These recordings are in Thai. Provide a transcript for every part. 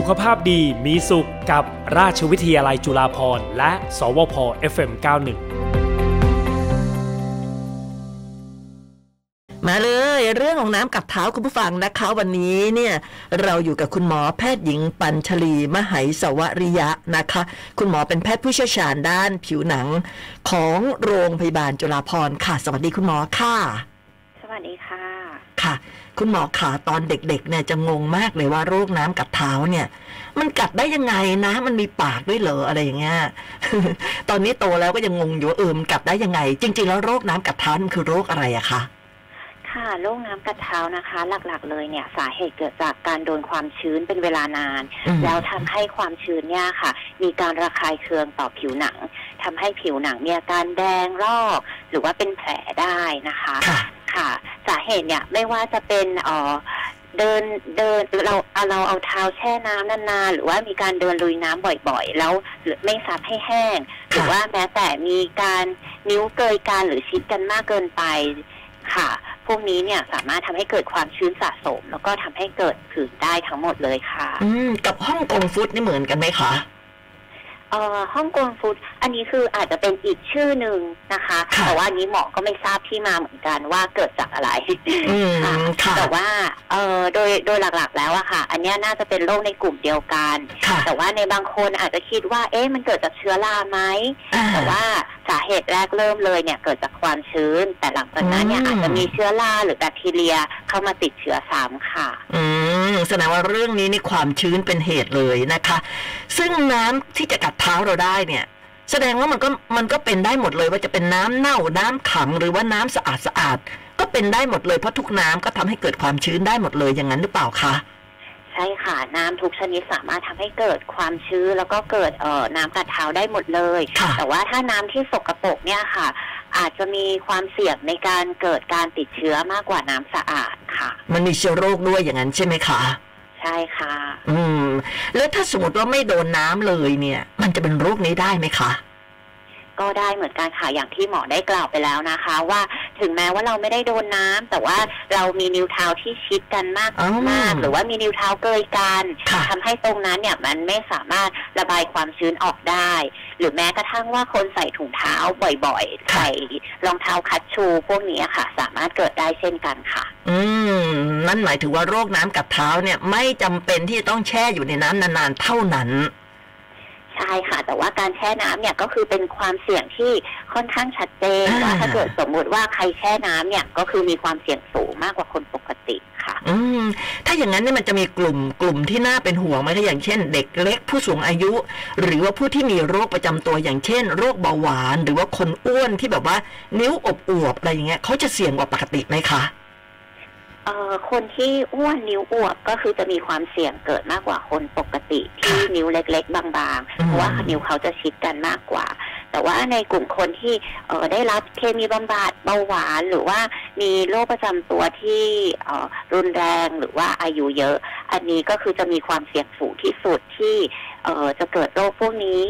สุขภาพดีมีสุขกับราชวิทยาลัยจุฬาภรณ์และ สวพ FM91 มาเลยเรื่องของน้ำกัดเท้าคุณผู้ฟังนะคะวันนี้เนี่ยเราอยู่กับคุณหมอแพทย์หญิงปัญชลี มหายสวริยะนะคะ คุณหมอเป็นแพทย์ผู้เชี่ยวชาญด้านผิวหนังของโรงพยาบาลจุฬาภรณ์ค่ะ สวัสดีคุณหมอค่ะ สวัสดีค่ะ ค่ะ คุณหมอขาตอนเด็กๆเนี่ยจะงงมากเลยว่าโรคน้ำกัดเท้าเนี่ย มันกัดได้ยังไงนะ มันมีปากด้วยเหรออะไรอย่างเงี้ยตอนนี้โตแล้วก็ยังงงอยู่ว่าเออมันกัดได้ยังไง จริง ๆ แล้วโรคน้ำกัดเท้ามันคือโรคอะไรอะคะค่ะโรคน้ำกัดเท้านะคะ หลักๆ เลยเนี่ยสาเหตุเกิดจากการโดนความชื้นเป็นเวลานานอืมแล้วทำให้ความชื้นเนี่ยค่ะ มีการระคายเคืองต่อผิวหนังทำให้ผิวหนังมีอาการแดงรอก หรือว่าเป็นแผลได้นะคะ ค่ะสาเหตุเนี่ยไม่ว่าจะเป็นเอ่อเดินเดินเราเอาเราเอาเท้าแช่น้ำนานๆ หรือว่ามีการเดินลุยน้ำบ่อยๆ แล้วไม่ซับให้แห้ง หรือว่าแม้แต่มีการนิ้วเกยกันหรือชิดกันมากเกินไปค่ะ พวกนี้เนี่ยสามารถทำให้เกิดความชื้นสะสม แล้วก็ทำให้เกิดผื่นได้ทั้งหมดเลยค่ะ อืมกับฮ่องกงฟุตนี่เหมือนกันไหมคะ เอ่อฮ่องกงฟู้ดอันนี้คืออาจจะเป็นอีกชื่อหนึ่งนะคะค่ะแต่ว่าอันนี้หมอก็ไม่ทราบที่มาเหมือนกันว่าเกิดจากอะไรอืมค่ะค่ะแต่ว่าเอ่อโดยโดยหลักๆแล้วอะค่ะ อันเนี้ยน่าจะเป็นโรคในกลุ่มเดียวกันค่ะแต่ว่าในบางคนอาจจะคิดว่า เอ๊ะมันเกิดจากเชื้อราไหมอ่าแต่ว่าสาเหตุแรกเริ่มเลยเนี่ยเกิดจากความชื้น แต่หลังจากนั้นเนี่ยอืมอาจจะมีเชื้อราหรือแบคทีเรียเข้ามาติดเชื้อซ้ำค่ะ อืมแสดงว่าเรื่องนี้นี่ความชื้นเป็นเหตุเลยนะคะ ซึ่งน้ำที่จะกัดเท้าเราได้เนี่ย แสดงว่ามันก็มันก็เป็นได้หมดเลยว่าจะเป็นน้ำเน่าน้ำขังหรือว่าน้ำสะอาดสะอาดๆก็เป็นได้หมดเลยเพราะทุกน้ำก็ทำให้เกิดความชื้นได้หมดเลยอย่างนั้นหรือเปล่าคะใช่ค่ะ น้ำทุกชนิดสามารถทำให้เกิดความชื้นแล้วก็เกิดเอ่อน้ำกัดเท้าได้หมดเลยค่ะแต่ว่าถ้าน้ำที่สกปรกเนี่ยค่ะ อาจจะมีความเสี่ยงในการเกิดการติดเชื้อมากกว่าน้ำสะอาดค่ะ มันมีเชื้อโรคด้วยอย่างนั้นใช่ไหมคะ ใช่ค่ะ อืม แล้วถ้าสมมติว่าไม่โดนน้ำเลยเนี่ย มันจะเป็นโรคนี้ได้ไหมคะก็ได้เหมือนกันค่ะอย่างที่หมอได้กล่าวไปแล้วนะคะ ว่าถึงแม้ว่าเราไม่ได้โดนน้ำแต่ว่าเรามีนิ้วเท้าที่ชิดกันมากอ๋อมากหรือว่ามีนิ้วเท้าเกยกันค่ะทำให้ตรงนั้นเนี่ยมันไม่สามารถระบายความชื้นออกได้ หรือแม้กระทั่งว่าคนใส่ถุงเท้าบ่อยๆ ใส่รองเท้าคัดชูพวกนี้ค่ะ สามารถเกิดได้เช่นกันค่ะ อืมนั่นหมายถึงว่าโรคน้ำกัดเท้าเนี่ยไม่จำเป็นที่จะต้องแช่อยู่ในน้ำนานๆเท่านั้นใช่ค่ะ แต่ว่าการแช่น้ำเนี่ยก็คือเป็นความเสี่ยงที่ค่อนข้างชัดเจนอ่าว่าถ้าเกิดสมมุติว่าใครแช่น้ำเนี่ยก็คือมีความเสี่ยงสูงมากกว่าคนปกติ ค่ะ อืมถ้าอย่างนั้นเนี่ยมันจะมีกลุ่มกลุ่มที่น่าเป็นห่วงไหมคะอย่างเช่น เด็กเล็กผู้สูงอายุ หรือว่าผู้ที่มีโรคประจำตัวอย่างเช่น โรคเบาหวาน หรือว่าคนอ้วนที่แบบว่า นิ้วอบอวบๆอะไรอย่างเงี้ยเขาจะเสี่ยงกว่าปกติไหมคะเอ่อคนที่อ้วนนิ้วอวบก็คือจะมีความเสี่ยงเกิดมากกว่าคนปกติที่ค่ะนิ้วเล็ก ๆ บางๆอืมเพราะว่านิ้วเขาจะชิดกันมากกว่า แต่ว่าในกลุ่มคนที่เออได้รับเคมีบำบัดเบาหวาน หรือว่ามีโรคประจำตัวที่เออรุนแรงหรือว่าอายุเยอะ อันนี้ก็คือจะมีความเสี่ยงสูงที่สุดที่เออจะเกิดโรคพวกนี้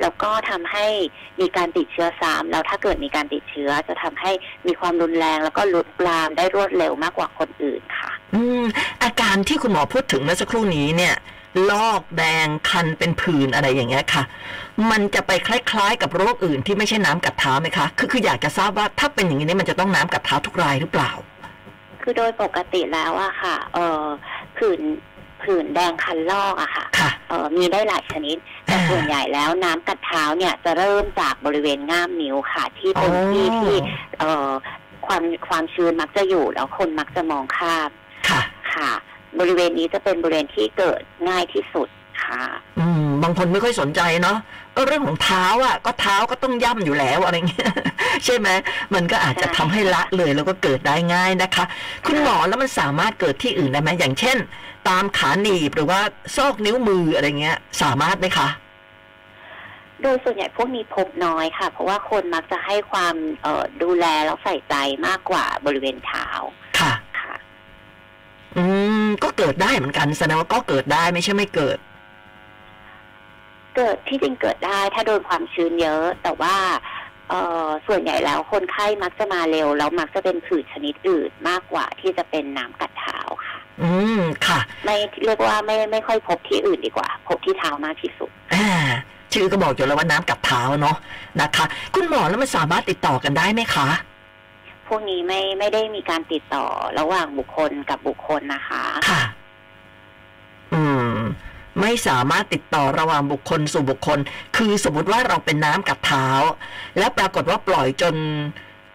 แล้วก็ทำให้มีการติดเชื้อซ้ำแล้วถ้าเกิดมีการติดเชื้อจะทำให้มีความรุนแรง แล้วก็ลุกลามได้รวดเร็วมากกว่าคนอื่นค่ะ อืมอาการที่คุณหมอพูดถึงเมื่อสักครู่นี้เนี่ย ลอกแดงคันเป็นผื่นอะไรอย่างเงี้ยค่ะ มันจะไปคล้ายๆ กับโรคอื่นที่ไม่ใช่น้ำกัดเท้าไหมคะ คือคืออยากจะทราบว่าถ้าเป็นอย่างนี้เนี่ยมันจะต้องน้ำกัดเท้าทุกรายหรือเปล่า คือโดยปกติแล้วอะค่ะ เออผื่นผื่นแดงคันลอกอะค่ะค่ะเออมีได้หลายชนิด แต่อ่าส่วนใหญ่แล้วน้ำกัดเท้าเนี่ยจะเริ่มจากบริเวณง่ามนิ้วค่ะ ที่เป็นอ๋อที่ที่เออความความชื้นมักจะอยู่แล้วคนมักจะมองข้ามค่ะค่ะ บริเวณนี้จะเป็นบริเวณที่เกิดง่ายที่สุดค่ะอืมบางคนไม่ค่อยสนใจเนาะก็เรื่องของเท้าอะ ก็เท้าก็ต้องย่ำอยู่แล้วอะไรเงี้ยใช่ไหมมันก็อาจจะทำให้ละเลยแล้วก็เกิดได้ง่ายนะคะ คุณหมอแล้วมันสามารถเกิดที่อื่นได้ไหมอย่างเช่น ตามขาหนีบหรือว่าซอกนิ้วมืออะไรเงี้ย สามารถไหมคะโดยส่วนใหญ่พวกนี้พบน้อยค่ะ เพราะว่าคนมักจะให้ความเอ่อดูแลแล้วใส่ใจมากกว่าบริเวณเท้าค่ะค่ะ อืม ก็เกิดได้เหมือนกันแสดงว่าก็เกิดได้ไม่ใช่ไม่เกิด เกิดที่จริงเกิดได้ถ้าโดนความชื้นเยอะ แต่ว่าเอ่อส่วนใหญ่แล้วคนไข้มักจะมาเร็วแล้วมักจะเป็นผื่นชนิดอื่นมากกว่าที่จะเป็นน้ำกัดเท้าค่ะ อืมค่ะ ไม่เรียกว่าไม่ไม่ค่อยพบที่อื่นดีกว่า พบที่เท้ามากที่สุดอ่าชื่อก็บอกอยู่แล้วว่าน้ำกับเท้าเนาะนะคะ คุณหมอแล้วมันสามารถติดต่อกันได้ไหมคะ พวกนี้ไม่ไม่ได้มีการติดต่อระหว่างบุคคลกับบุคคลนะคะค่ะ อืม ไม่สามารถติดต่อระหว่างบุคคลสู่บุคคล คือสมมติว่าเราเป็นน้ำกับเท้า แล้วปรากฏว่าปล่อยจน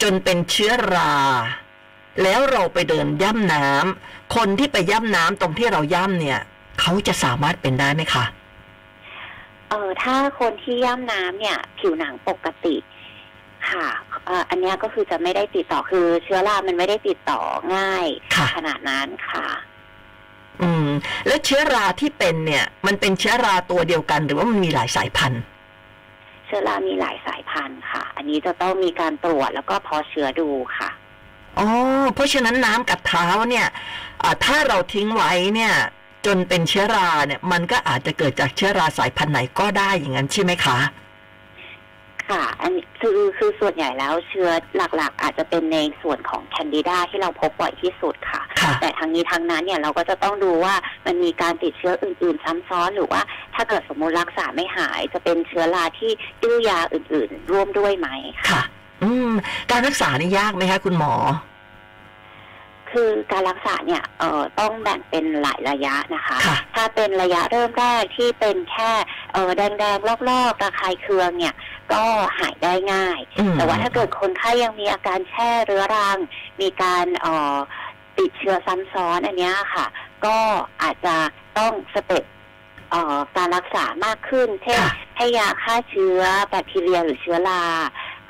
จนเป็นเชื้อรา แล้วเราไปเดินย่ำน้ำคนที่ไปย่ำน้ำตรงที่เราย่ำเนี่ย เขาจะสามารถเป็นได้ไหมคะเออถ้าคนที่ย่ำน้ำเนี่ย ผิวหนังปกติ ค่ะเอ่ออันเนี้ยก็คือจะไม่ได้ติดต่อคือเชื้อรามันไม่ได้ติดต่อง่ายค่ะขนาดนั้นค่ะ อืม แล้วเชื้อราที่เป็นเนี่ย มันเป็นเชื้อราตัวเดียวกัน หรือว่ามันมีหลายสายพันธุ์ เชื้อรามีหลายสายพันธุ์ค่ะ อันนี้จะต้องมีการตรวจแล้วก็เพอเชื้อดูค่ะอ๋อเพราะฉะนั้นน้ำกับเท้าเนี่ยอ่าถ้าเราทิ้งไว้เนี่ย จนเป็นเชื้อราเนี่ย มันก็อาจจะเกิดจากเชื้อราสายพันธุ์ไหนก็ได้อย่างนั้นใช่ไหมคะ ค่ะ อันนี้คือคือส่วนใหญ่แล้วเชื้อหลักๆ อาจจะเป็นในส่วนของแคนดิดาที่เราพบบ่อยที่สุดค่ะ ค่ะ แต่ทั้งนี้ทั้งนั้นเนี่ยเราก็จะต้องดูว่ามันมีการติดเชื้ออื่น ๆ ซ้ำซ้อนหรือว่าถ้าเกิดสมมุติรักษาไม่หาย จะเป็นเชื้อราที่ดื้อยาอื่น ๆ ร่วมด้วยไหมค่ะ ค่ะ อืม การรักษานี่ยากไหมคะคุณหมอ คือการรักษาเนี่ยเอ่อต้องแบ่งเป็นหลายระยะนะคะ ค่ะ ถ้าเป็นระยะเริ่มแรกที่เป็นแค่เออแดงๆรอบๆระคายเคืองเนี่ย ก็หายได้ง่ายอืมแต่ว่าถ้าเกิดคนไข้ยังมีอาการแช่เรื้อรัง มีการเอ่อติดเชื้อซ้ำซ้อนอันเนี้ยค่ะ ก็อาจจะต้องสเต็ปเอ่อการรักษามากขึ้น เช่นค่ะให้ยาฆ่าเชื้อแบคทีเรียหรือเชื้อรา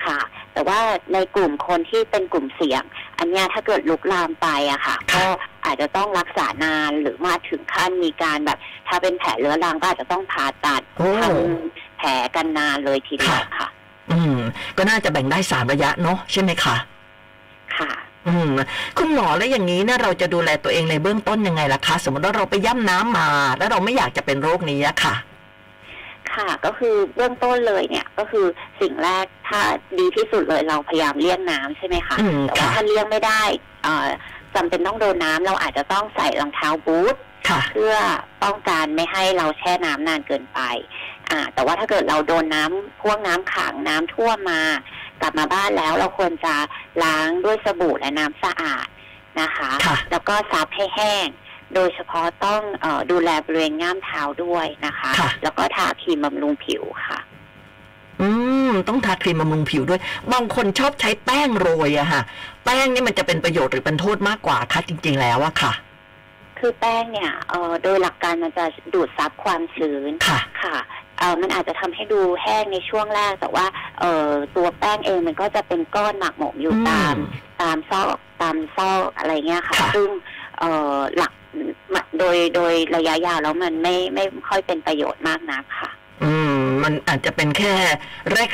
ค่ะ แต่ว่าในกลุ่มคนที่เป็นกลุ่มเสี่ยง อันเนี้ยถ้าเกิดลุกลามไปอะค่ะค่ะ ก็อาจจะต้องรักษานานหรือมาถึงขั้นมีการแบบ ถ้าเป็นแผลเรื้อรังก็อาจจะต้องผ่าตัดโอ้ทำแผล กันนานเลยทีเดียวค่ะ อืม ก็น่าจะแบ่งได้สามระยะเนาะใช่ไหมคะ ค่ะ อืม คุณหมอแล้วอย่างนี้เนี่ยเราจะดูแลตัวเองในเบื้องต้นยังไงล่ะคะ สมมติว่าเราไปย่ำน้ำมา แล้วเราไม่อยากจะเป็นโรคนี้อะค่ะ ค่ะ ก็คือเบื้องต้นเลยเนี่ยก็คือสิ่งแรกถ้าดีที่สุดเลยเราพยายามเลี่ยงน้ำใช่ไหมคะอืมแต่ว่าค่ะถ้าเลี่ยงไม่ได้เอ่อจำเป็นต้องโดนน้ำเราอาจจะต้องใส่รองเท้าบูทค่ะเพื่อป้องกันไม่ให้เราแช่น้ำนานเกินไป อ่า แต่ว่าถ้าเกิดเราโดนน้ำพวกน้ำขังน้ำท่วมมา กลับมาบ้านแล้วเราควรจะล้างด้วยสบู่และน้ำสะอาดนะคะค่ะแล้วก็ซับให้แห้ง โดยเฉพาะต้องเออดูแลบริเวณง่ามเท้าด้วยนะคะค่ะแล้วก็ทาครีมบำรุงผิวค่ะ อืมต้องทาครีมบำรุงผิวด้วย บางคนชอบใช้แป้งโรยอะค่ะ แป้งนี่มันจะเป็นประโยชน์หรือเป็นโทษมากกว่าคะจริง ๆ แล้วอะค่ะคือแป้งเนี่ยเออโดยหลักการมันจะดูดซับความชื้นค่ะค่ะเออ มันอาจจะทำให้ดูแห้งในช่วงแรก แต่ว่าเออตัวแป้งเองมันก็จะเป็นก้อนหมักหมมอยู่อืมตาม ตามซอกตามซอกอะไรเงี้ยค่ะค่ะซึ่งเออหลักโดยโดยระยะยาวแล้วมันไม่ไม่ค่อยเป็นประโยชน์มากนักค่ะ อืม มันอาจจะเป็นแค่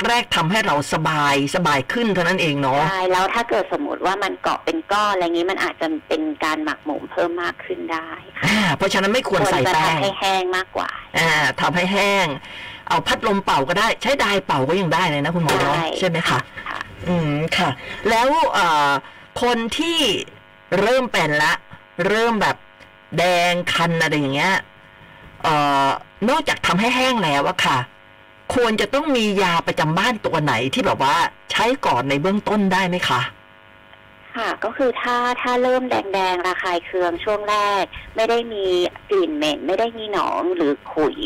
แรกๆทำให้เราสบายสบายขึ้นเท่านั้นเองเนาะใช่แล้วถ้าเกิดสมม ติว่ามันเกาะเป็นก้อนอะไรงี้มันอาจจะเป็นการหมักหมมเพิ่มมากขึ้นได้ค่ะอ่าเพราะฉะนั้นไม่ควรใส่จะแป้งทำให้แห้งมากกว่า อ่าทำให้แห้ง เอาพัดลมเป่าก็ได้ ใช้ไดร์เป่าก็ยังได้เลยนะคุณหมอเนาะใช่ใช่ไหมคะค่ะอืมค่ะ แล้วเอ่อคนที่เริ่มเป็นละ เริ่มแบบแดงคันอะไรอย่างเงี้ยเอ่อนอกจากทำให้แห้งแล้วอะค่ะ ควรจะต้องมียาประจำบ้านตัวไหนที่แบบว่าใช้ก่อนในเบื้องต้นได้ไหมคะ ค่ะก็คือถ้าถ้าเริ่มแดงๆระคายเคืองช่วงแรก ไม่ได้มีกลิ่นเหม็น ไม่ได้มีหนองหรือขุย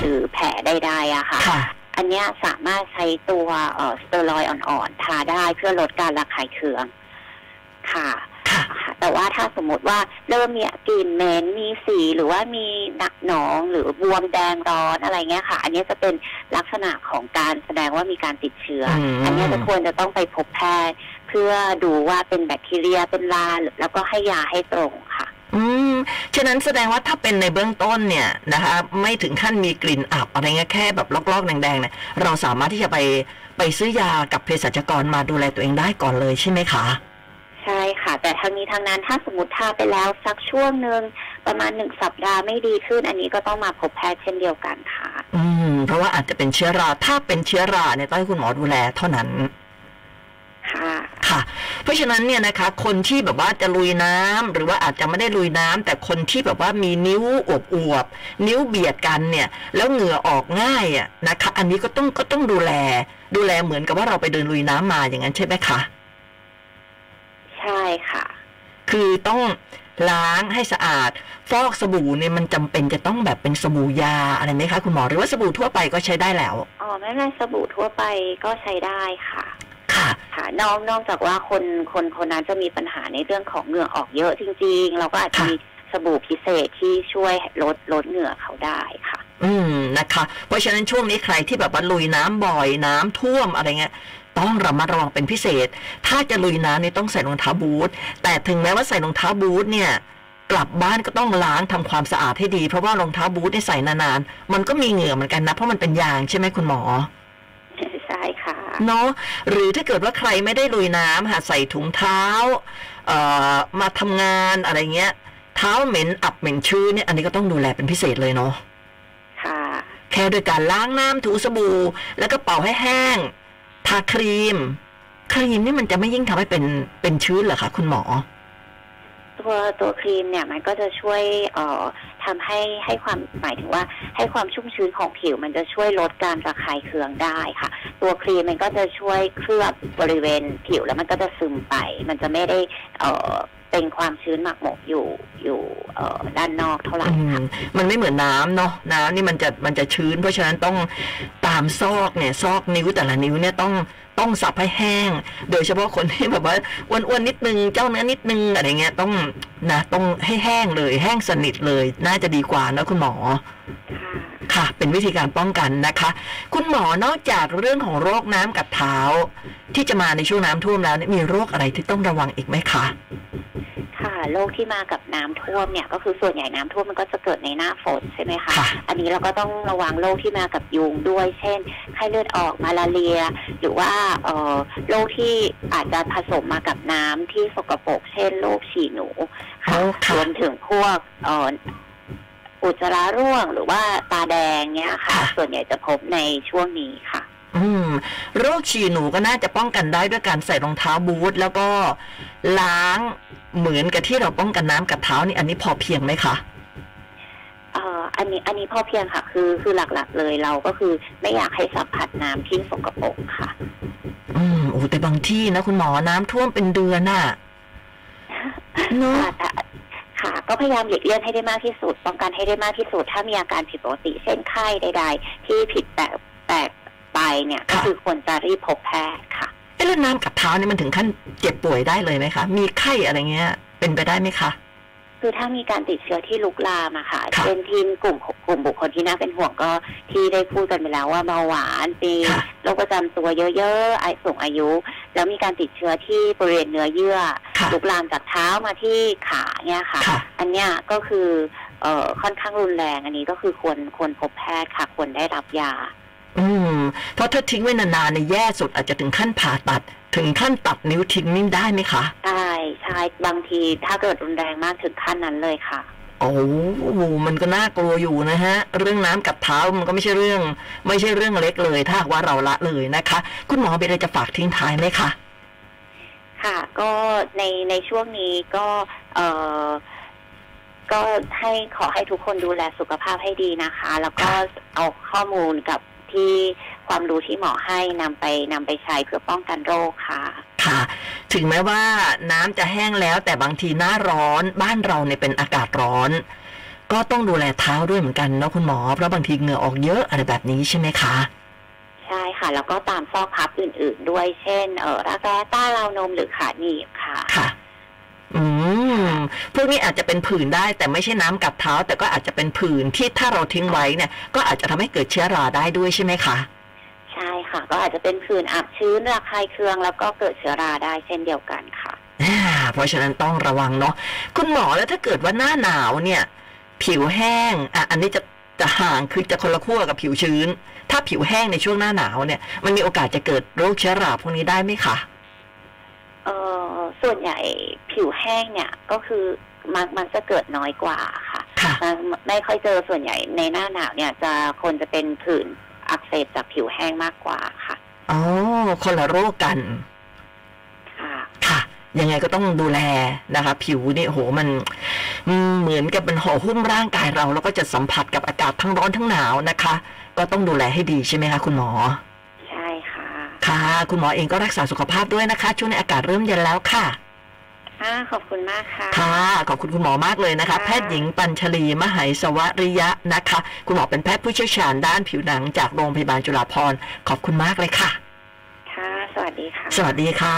หรือแผลใดๆอะค่ะค่ะอันเนี้ยสามารถใช้ตัวเอ่อสเตียรอยด์อ่อนๆทาได้เพื่อลดการระคายเคืองค่ะค่ะค่ะ แต่ว่าถ้าสมมติว่าเริ่มมีกลิ่นเหม็นมีสีหรือว่ามีหนักหนองหรือบวมแดงร้อนอะไรเงี้ยค่ะ อันเนี้ยจะเป็นลักษณะของการแสดงว่ามีการติดเชื้ออมอันเนี้ยจะควรจะต้องไปพบแพทย์เพื่อดูว่าเป็นแบคทีเรียเป็นลาแล้วก็ให้ยาให้ตรงค่ะ อืมฉะนั้นแสดงว่าถ้าเป็นในเบื้องต้นเนี่ยนะคะ ไม่ถึงขั้นมีกลิ่นอับอะไรเงี้ยแค่แบบลอกๆแดงๆเนี่ยเราสามารถที่จะไปไปซื้อยากับเภสัชกรมาดูแลตัวเองได้ก่อนเลยใช่ไหมคะใช่ค่ะ แต่ทั้งนี้ทั้งนั้นถ้าสมมติทาไปแล้วสักช่วงหนึ่งประมาณหนึ่งสัปดาห์ไม่ดีขึ้น อันนี้ก็ต้องมาพบแพทย์เช่นเดียวกันค่ะ อืม เพราะว่าอาจจะเป็นเชื้อรา ถ้าเป็นเชื้อราเนี่ยต้องให้คุณหมอดูแลเท่านั้น ค่ะค่ะ เพราะฉะนั้นเนี่ยนะคะ คนที่แบบว่าจะลุยน้ำหรือว่าอาจจะไม่ได้ลุยน้ำแต่คนที่แบบว่ามีนิ้วอวบอวบๆนิ้วเบียดกันเนี่ย แล้วเหงื่อออกง่ายอะนะคะ อันนี้ก็ต้องก็ต้องดูแล ดูแลเหมือนกับว่าเราไปเดินลุยน้ำมาอย่างนั้นใช่ไหมคะใช่ค่ะ คือต้องล้างให้สะอาด ฟอกสบู่เนี่ยมันจำเป็นจะต้องแบบเป็นสบู่ยาอะไรไหมคะคุณหมอหรือว่าสบู่ทั่วไปก็ใช้ได้แล้วอ๋อไม่ไม่สบู่ทั่วไปก็ใช้ได้ค่ะ ค่ะค่ะนอกนอกจากว่าคนคนคนนั้นจะมีปัญหาในเรื่องของเหงื่อออกเยอะจริง ๆ เราก็อาจจะค่ะมีสบู่พิเศษที่ช่วยลดลดเหงื่อเขาได้ค่ะ อืมนะคะ เพราะฉะนั้นช่วงนี้ใครที่แบบว่าลุยน้ำบ่อยน้ำท่วมอะไรเงี้ยต้องระมัดระวังเป็นพิเศษ ถ้าจะลุยน้ำเนี่ยต้องใส่รองเท้าบูทแต่ถึงแม้ว่าใส่รองเท้าบูทเนี่ย กลับบ้านก็ต้องล้างทำความสะอาดให้ดี เพราะว่ารองเท้าบูทเนี่ยใส่นานๆมันก็มีเหงื่อเหมือนกันนะ เพราะมันเป็นยางใช่ไหมคุณหมอ ใช่ค่ะ เนาะหรือถ้าเกิดว่าใครไม่ได้ลุยน้ำหาใส่ถุงเท้าเอ่อมาทำงานอะไรเงี้ย เท้าเหม็นอับเหม็นชื้นเนี่ยอันนี้ก็ต้องดูแลเป็นพิเศษเลยเนาะค่ะ แค่โดยการล้างน้ำถูสบู่ แล้วก็เป่าให้แห้ง ทาครีม ครีมนี่มันจะไม่ยิ่งทำให้เป็นเป็นชื้นเหรอคะคุณหมอ ตัวตัวครีมเนี่ยมันก็จะช่วยเอ่อ ทำให้ให้ความหมายถึงว่า ให้ความชุ่มชื้นของผิว มันจะช่วยลดการระคายเคืองได้ค่ะ ตัวครีมมันก็จะช่วยเคลือบบริเวณผิวแล้วมันก็จะซึมไป มันจะไม่ได้เอ่อ เป็นความชื้นหมักหมกอยู่อยู่เอ่อด้านนอกเท่าไหร่อืค่ะมมันไม่เหมือนน้ำเนาะน้ำนี่มันจะมันจะชื้น เพราะฉะนั้นต้องตามซอกเนี่ยซอกนิ้วแต่ละนิ้วเนี่ยต้องต้องสับให้แห้ง โดยเฉพาะคนที่แบบว่าอ้วนๆนิดนึงเจ้าเนื้อนิดนึงอะไรเงี้ยต้องนะต้องให้แห้งเลย แห้งสนิทเลย น่าจะดีกว่านะคุณหมอค่ะค่ะเป็นวิธีการป้องกันนะคะ คุณหมอนอกจากเรื่องของโรคน้ำกัดเท้า ที่จะมาในช่วงน้ำท่วมแล้วเนี่ยมีโรคอะไรที่ต้องระวังอีกไหมคะค่ะ โรคที่มากับน้ำท่วมเนี่ยก็คือส่วนใหญ่น้ำท่วมมันก็จะเกิดในหน้าฝนใช่ไหมคะค่ะอันนี้เราก็ต้องระวังโรคที่มากับยุงด้วย เช่นไข้เลือดออกมาลาเรีย หรือว่าเอ่อโรคที่อาจจะผสมมากับน้ำที่สกปรกเช่นโรคฉี่หนูค่ะโอ้ค่ะรวมถึงพวกเอ่ออุจจาระร่วงหรือว่าตาแดงเนี่ยค่ะ ส่วนใหญ่จะพบในช่วงนี้ค่ะ อืมโรคฉี่หนูก็น่าจะป้องกันได้ด้วยการใส่รองเท้าบูทแล้วก็ล้างเหมือนกับที่เราป้องกันน้ำกัดเท้านี่อันนี้พอเพียงไหมคะเอ่ออันนี้อันนี้พอเพียงค่ะ คือคือหลักๆ เลยเราก็คือไม่อยากให้สัมผัสน้ำที่สกปรกค่ะ อืมโอ้แต่บางที่นะคุณหมอน้ำท่วมเป็นเดือนน่ะเนาะค่ะแต่ค่ะก็พยายามหลีกเลี่ยงให้ได้มากที่สุดป้องกันให้ได้มากที่สุด ถ้ามีอาการผิดปกติเช่นไข้ใด ๆ ที่ผิดแปลกแปลก ไปเนี่ยก็คือควรจะรีบพบแพทย์ค่ะเอ๊ะแล้วน้ำกัดเท้านี่มันถึงขั้นเจ็บป่วยได้เลยไหมคะ มีไข้อะไรเงี้ย เป็นไปได้ไหมคะ คือถ้ามีการติดเชื้อที่ลุกลามอะค่ะค่ะเป็นทีมกลุ่มกลุ่มบุคคลที่น่าเป็นห่วงก็ที่ได้พูดกันไปแล้วว่าเบาหวานมีค่ะโรคประจำตัวเยอะๆไอสูงอายุ แล้วมีการติดเชื้อที่บริเวณเนื้อเยื่อค่ะลุกลามจากเท้ามาที่ขาเนี่ยค่ะค่ะอันเนี้ยก็คือเอ่อค่อนข้างรุนแรงอันนี้ก็คือควรควรพบแพทย์ค่ะควรได้รับยา อืมเพราะถ้าทิ้งไว้นานๆในยแย่สุดอาจจะถึงขั้นผ่าตัด ถึงขั้นตัดนิ้วทิ้งนี่ได้ไหมคะใช่ใช่บางทีถ้าเกิดรุนแรงมากถึงขั้นนั้นเลยค่ะโอ้โหมันก็น่ากลัวอยู่นะฮะ เรื่องน้ำกัดเท้ามันก็ไม่ใช่เรื่อง ไม่ใช่เรื่องเล็กเลย ถ้าหากว่าเราละเลยนะคะ คุณหมอเป็นอะไรจะฝากทิ้งท้ายไหมคะค่ะ ก็ในในช่วงนี้ก็เอ่อก็ให้ขอให้ทุกคนดูแลสุขภาพให้ดีนะคะ แล้วก็เอาข้อมูลกับ ที่ความรู้ที่หมอให้นำไปนำไปใช้เพื่อป้องกันโรคค่ะค่ะ ถึงแม้ว่าน้ำจะแห้งแล้ว แต่บางทีหน้าร้อนบ้านเราเนี่ยเป็นอากาศร้อน ก็ต้องดูแลเท้าด้วยเหมือนกันเนาะคุณหมอ เพราะบางทีเหงื่อออกเยอะอะไรแบบนี้ใช่ไหมคะใช่ค่ะ แล้วก็ตามซอกพับอื่น ๆ ด้วยเช่น เออรักแร้ใต้ราวนมหรือขาหนีบค่ะค่ะ อืม พวกนี้อาจจะเป็นผื่นได้ แต่ไม่ใช่น้ำกัดเท้า แต่ก็อาจจะเป็นผื่นที่ถ้าเราทิ้งไว้เนี่ย ก็อาจจะทำให้เกิดเชื้อราได้ด้วยใช่ไหมคะใช่ค่ะ ก็อาจจะเป็นผื่นอับชื้นระคายเคือง แล้วก็เกิดเชื้อราได้เช่นเดียวกันค่ะอ่าเพราะฉะนั้นต้องระวังเนาะคุณหมอแล้วถ้าเกิดว่าหน้าหนาวเนี่ย ผิวแห้งอะอันนี้จะจะห่างคือจะคนละขั้วกับผิวชื้น ถ้าผิวแห้งในช่วงหน้าหนาวเนี่ย มันมีโอกาสจะเกิดโรคเชื้อราพวกนี้ได้ไหมคะเออ ส่วนใหญ่ผิวแห้งเนี่ยก็คือมันมันจะเกิดน้อยกว่าค่ะค่ะมันไม่ค่อยเจอส่วนใหญ่ในหน้าหนาวเนี่ยจะคนจะเป็นผื่นอักเสบจากผิวแห้งมากกว่าค่ะอ๋อคนละโรคกัน ค่ะค่ะ ยังไงก็ต้องดูแลนะคะ ผิวนี่โหมันอืมเหมือนกับมันห่อหุ้มร่างกายเรา แล้วก็จะสัมผัสกับอากาศทั้งร้อนทั้งหนาวนะคะ ก็ต้องดูแลให้ดีใช่ไหมคะคุณหมอใช่ ค่ะค่ะ คุณหมอเองก็รักษาสุขภาพด้วยนะคะ ช่วงนี้อากาศเริ่มเย็นแล้วค่ะค่ะขอบคุณมากค่ะ ค่ะ ขอบคุณคุณหมอมากเลยนะคะค่ะแพทย์หญิงปัญชลี มหายสวริยะนะคะ คุณหมอเป็นแพทย์ผู้เชี่ยวชาญด้านผิวหนังจากโรงพยาบาลจุฬาภรณ์ ขอบคุณมากเลยค่ะ ค่ะ สวัสดีค่ะ สวัสดีค่ะ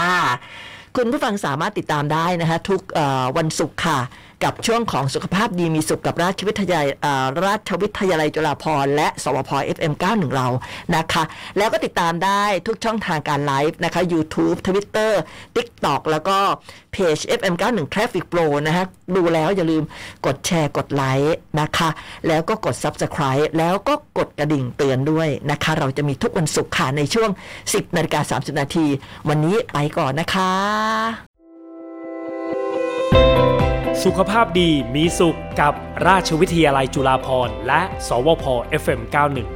คุณผู้ฟังสามารถติดตามได้นะคะ ทุกเอ่อวันศุกร์ค่ะ กับช่วงของสุขภาพดีมีสุขกับราชวิทยาลัยราชวิทยาลัยจุฬาภรณ์และสวพ FM 91 เรานะคะ แล้วก็ติดตามได้ทุกช่องทางการไลฟ์นะคะ YouTube Twitter TikTok แล้วก็เพจ FM 91 Traffic Pro นะคะดูแล้วอย่าลืมกดแชร์กดไลค์นะคะ แล้วก็กด Subscribe แล้วก็กดกระดิ่งเตือนด้วยนะคะ เราจะมีทุกวันศุกร์ค่ะในช่วง 10นาฬิกา30 นาที วันนี้ไปก่อนนะคะ สุขภาพดีมีสุขกับราชวิทยาลัยจุฬาภรณ์และ สวพ FM91